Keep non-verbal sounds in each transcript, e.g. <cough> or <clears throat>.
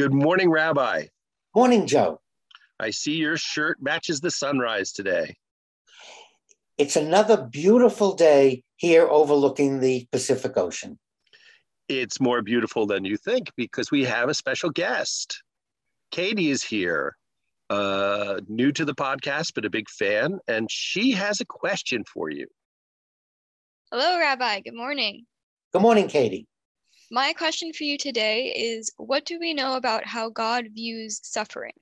Good morning, Rabbi. Morning, Joe. I see your shirt matches the sunrise today. It's another beautiful day here overlooking the Pacific Ocean. It's more beautiful than you think because we have a special guest. Katie is here, uh, new to the podcast, but a big fan, and she has a question for you. Hello, Rabbi. Good morning. Good morning, Katie. My question for you today is What do we know about how God views suffering?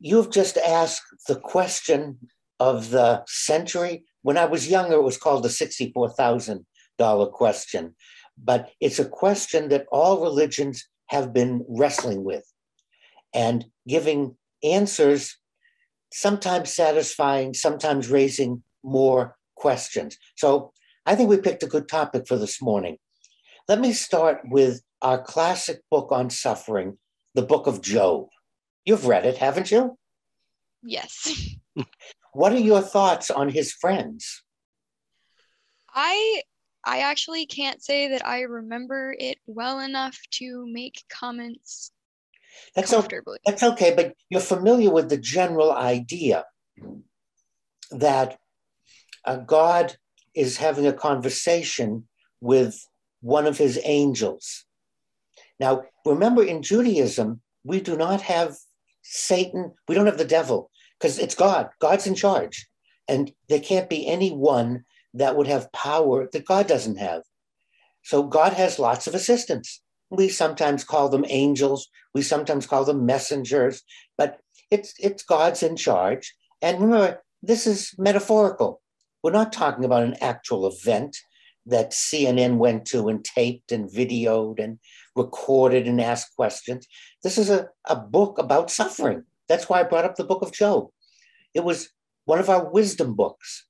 You've just asked the question of the century. When I was younger, it was called the $64,000 question, but it's a question that all religions have been wrestling with and giving answers, sometimes satisfying, sometimes raising more questions. So I think we picked a good topic for this morning. Let me start with our classic book on suffering, the book of Job. You've read it, haven't you? Yes. <laughs> what are your thoughts on his friends? I I actually can't say that I remember it well enough to make comments that's comfortably. Okay, that's okay, but you're familiar with the general idea that uh, God is having a conversation with one of his angels. Now, remember in Judaism, we do not have Satan, we don't have the devil, because it's God. God's in charge. And there can't be any one that would have power that God doesn't have. So God has lots of assistants. We sometimes call them angels, we sometimes call them messengers, but it's it's God's in charge. And remember, this is metaphorical. We're not talking about an actual event that CNN went to and taped and videoed and recorded and asked questions. This is a, a book about suffering. That's why I brought up the book of Job. It was one of our wisdom books.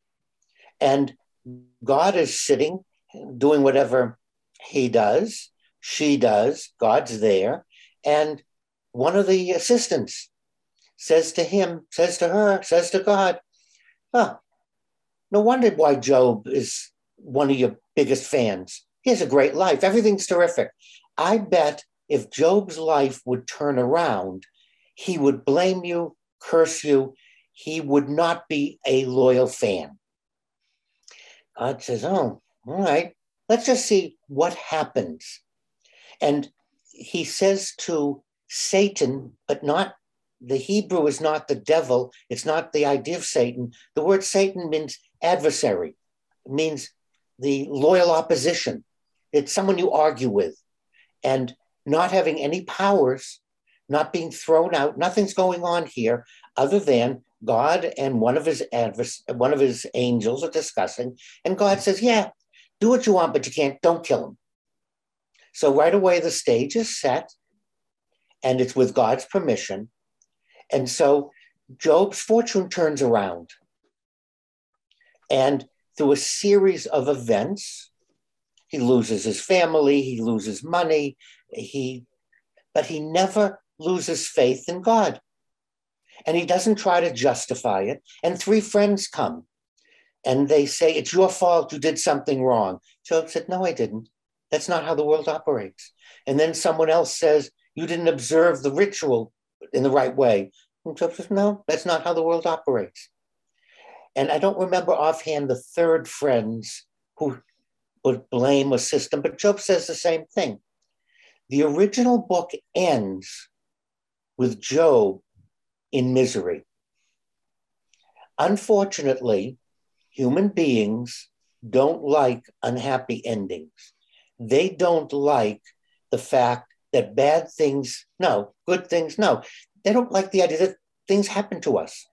And God is sitting, doing whatever he does, she does, God's there. And one of the assistants says to him, says to her, says to God, oh, no wonder why Job is one of your biggest fans. He has a great life. Everything's terrific. I bet if Job's life would turn around, he would blame you, curse you. He would not be a loyal fan. God says, Oh, all right, let's just see what happens. And he says to Satan, but not the Hebrew is not the devil, it's not the idea of Satan. The word Satan means adversary, means the loyal opposition. It's someone you argue with. And not having any powers, not being thrown out, nothing's going on here other than God and one of his advers- one of his angels are discussing, and God says, "Yeah, do what you want, but you can't. Don't kill him." So right away, the stage is set, and it's with God's permission, and so Job's fortune turns around, and through a series of events, he loses his family, he loses money, he, but he never loses faith in God and he doesn't try to justify it. And three friends come and they say, It's your fault, you did something wrong. Job said, No, I didn't. That's not how the world operates. And then someone else says, You didn't observe the ritual in the right way. And Job says, No, that's not how the world operates. And I don't remember offhand the third friends who would blame a system, but Job says the same thing. The original book ends with Job in misery. Unfortunately, human beings don't like unhappy endings. They don't like the fact that bad things, no, good things, no. They don't like the idea that things happen to us.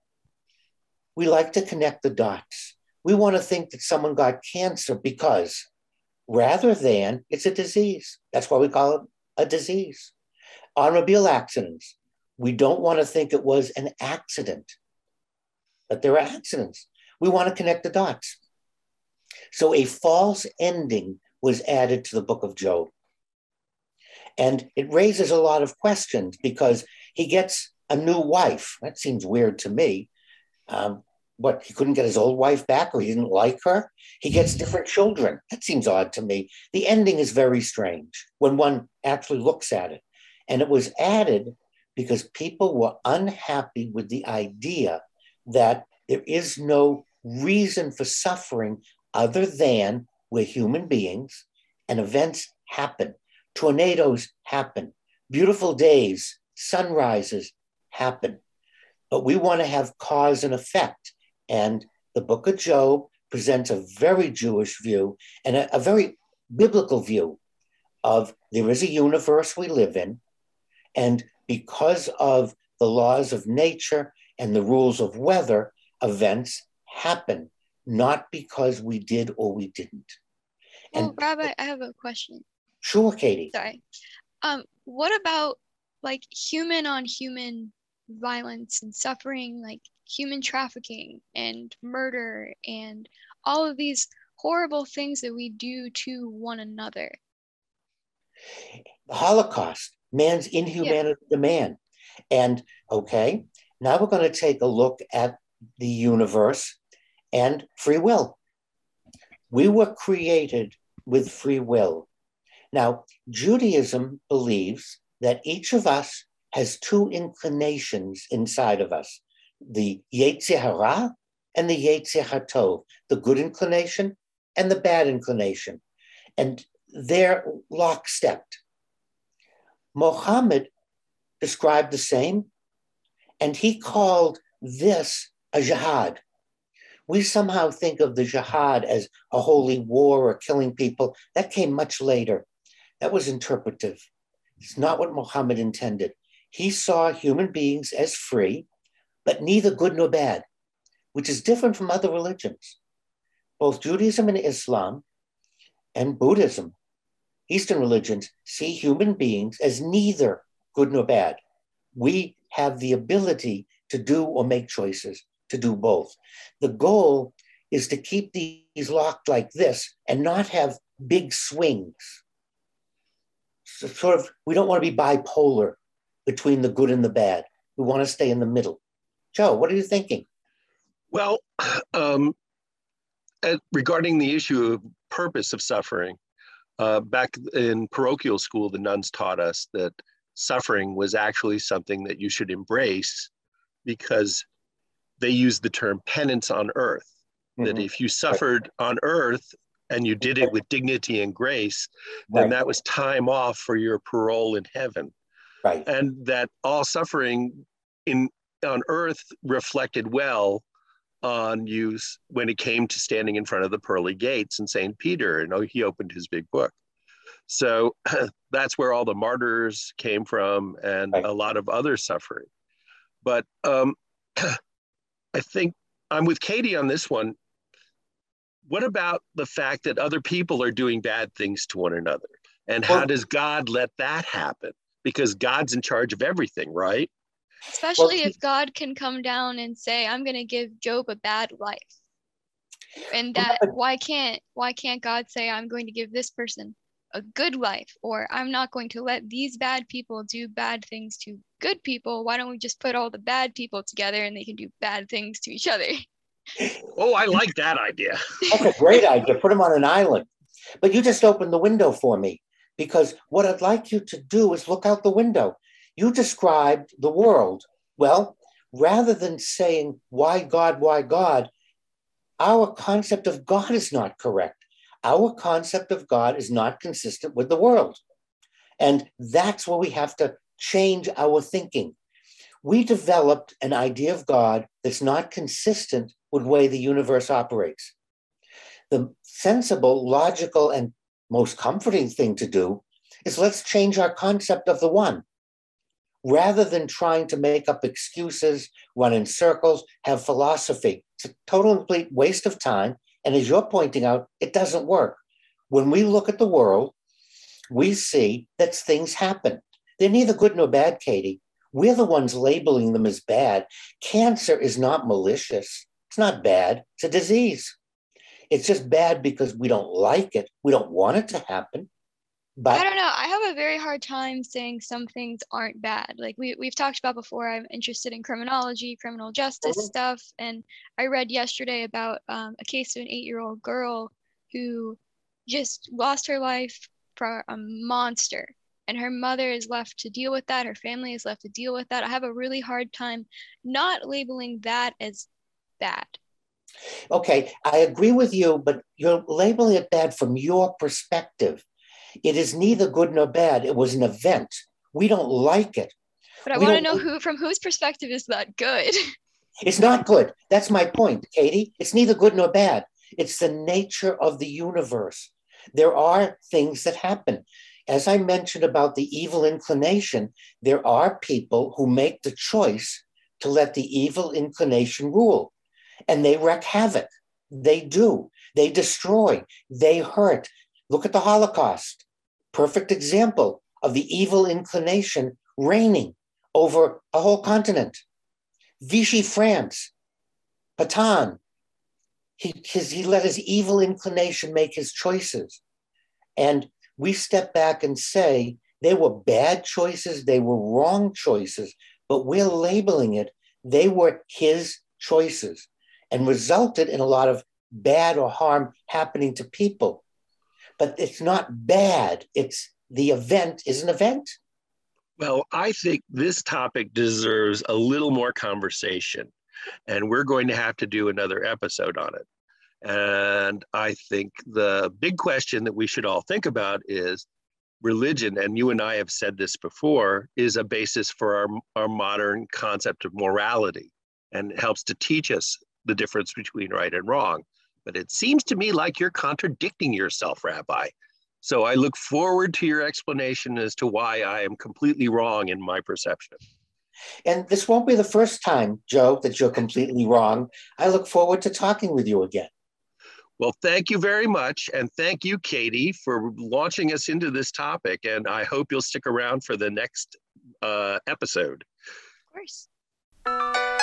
We like to connect the dots. We want to think that someone got cancer because rather than it's a disease. That's why we call it a disease. Automobile accidents. We don't want to think it was an accident, but there are accidents. We want to connect the dots. So a false ending was added to the book of Job. And it raises a lot of questions because he gets a new wife. That seems weird to me. Um, what, he couldn't get his old wife back or he didn't like her? He gets mm-hmm. different children. That seems odd to me. The ending is very strange when one actually looks at it. And it was added because people were unhappy with the idea that there is no reason for suffering other than we're human beings and events happen. Tornadoes happen. Beautiful days, sunrises happen. But we want to have cause and effect. And the book of Job presents a very Jewish view and a, a very biblical view of there is a universe we live in. And because of the laws of nature and the rules of weather, events happen, not because we did or we didn't. And well, Rabbi, I have a question. Sure, Katie. Sorry. Um, what about like human on human violence and suffering, like human trafficking and murder and all of these horrible things that we do to one another? The Holocaust, man's inhumanity yeah. to man. And okay, now we're going to take a look at the universe and free will. We were created with free will. Now, Judaism believes that each of us has two inclinations inside of us the Yetzer Hara and the Yetzer Hatov, the good inclination and the bad inclination. And they're lockstep. Mohammed described the same, and he called this a jihad. We somehow think of the jihad as a holy war or killing people. That came much later. That was interpretive. It's not what Muhammad intended. He saw human beings as free, but neither good nor bad, which is different from other religions. Both Judaism and Islam and Buddhism, Eastern religions, see human beings as neither good nor bad. We have the ability to do or make choices to do both. The goal is to keep these locked like this and not have big swings. So sort of, we don't want to be bipolar between the good and the bad. We want to stay in the middle. Joe, what are you thinking? Well, <clears throat> um, regarding the issue of purpose of suffering, uh, back in parochial school, the nuns taught us that suffering was actually something that you should embrace because they used the term penance on earth. Mm-hmm. That if you suffered on earth and you did it with dignity and grace, then right. that was time off for your parole in heaven. Right. And that all suffering in on earth reflected well on you when it came to standing in front of the pearly gates and St. Peter. And he opened his big book. So <clears throat> that's where all the martyrs came from and right. a lot of other suffering. But um, <clears throat> I think I'm with Katie on this one. What about the fact that other people are doing bad things to one another? And how well, does God let that happen? Because God's in charge of everything, right? Especially well, if God can come down and say, I'm going to give Job a bad life. And that why can't why can't God say I'm going to give this person a good life or I'm not going to let these bad people do bad things to good people. Why don't we just put all the bad people together and they can do bad things to each other? <laughs> Oh, I like that idea. <laughs> That's a great idea. Put them on an island. But you just opened the window for me because what I'd like you to do is look out the window. You described the world. Well, rather than saying, why God, why God, our concept of God is not correct. Our concept of God is not consistent with the world. And that's where we have to change our thinking. We developed an idea of God that's not consistent with the way the universe operates. The sensible, logical, and most comforting thing to do is let's change our concept of the one. Rather than trying to make up excuses, run in circles, have philosophy, it's a total and complete waste of time. And as you're pointing out, it doesn't work. When we look at the world, we see that things happen. They're neither good nor bad, Katie. We're the ones labeling them as bad. Cancer is not malicious. It's not bad. It's a disease. It's just bad because we don't like it. We don't want it to happen. But I don't know. I have a very hard time saying some things aren't bad. Like we, we've talked about before, I'm interested in criminology, criminal justice mm-hmm. stuff. And I read yesterday about um, a case of an eight year old girl who just lost her life for a monster and her mother is left to deal with that her family is left to deal with that i have a really hard time not labeling that as bad okay i agree with you but you're labeling it bad from your perspective it is neither good nor bad. It was an event. We don't like it. But i want to know who from whose perspective is that good? <laughs> It's not good. That's my point katie. It's neither good nor bad. It's the nature of the universe. There are things that happen. As I mentioned about the evil inclination, there are people who make the choice to let the evil inclination rule, and they wreak havoc. They do. They destroy. They hurt. Look at the Holocaust. Perfect example of the evil inclination reigning over a whole continent. Vichy France, Pétain, he, his, he let his evil inclination make his choices. And we step back and say they were bad choices, they were wrong choices, but we're labeling it, they were his choices and resulted in a lot of bad or harm happening to people. But it's not bad, it's the event is an event. Well, I think this topic deserves a little more conversation, and we're going to have to do another episode on it. And I think the big question that we should all think about is religion, and you and I have said this before, is a basis for our, our modern concept of morality and helps to teach us the difference between right and wrong. But it seems to me like you're contradicting yourself, Rabbi. So I look forward to your explanation as to why I am completely wrong in my perception. And this won't be the first time, Joe, that you're completely wrong. I look forward to talking with you again. Well, thank you very much. And thank you, Katie, for launching us into this topic. And I hope you'll stick around for the next uh, episode. Of course.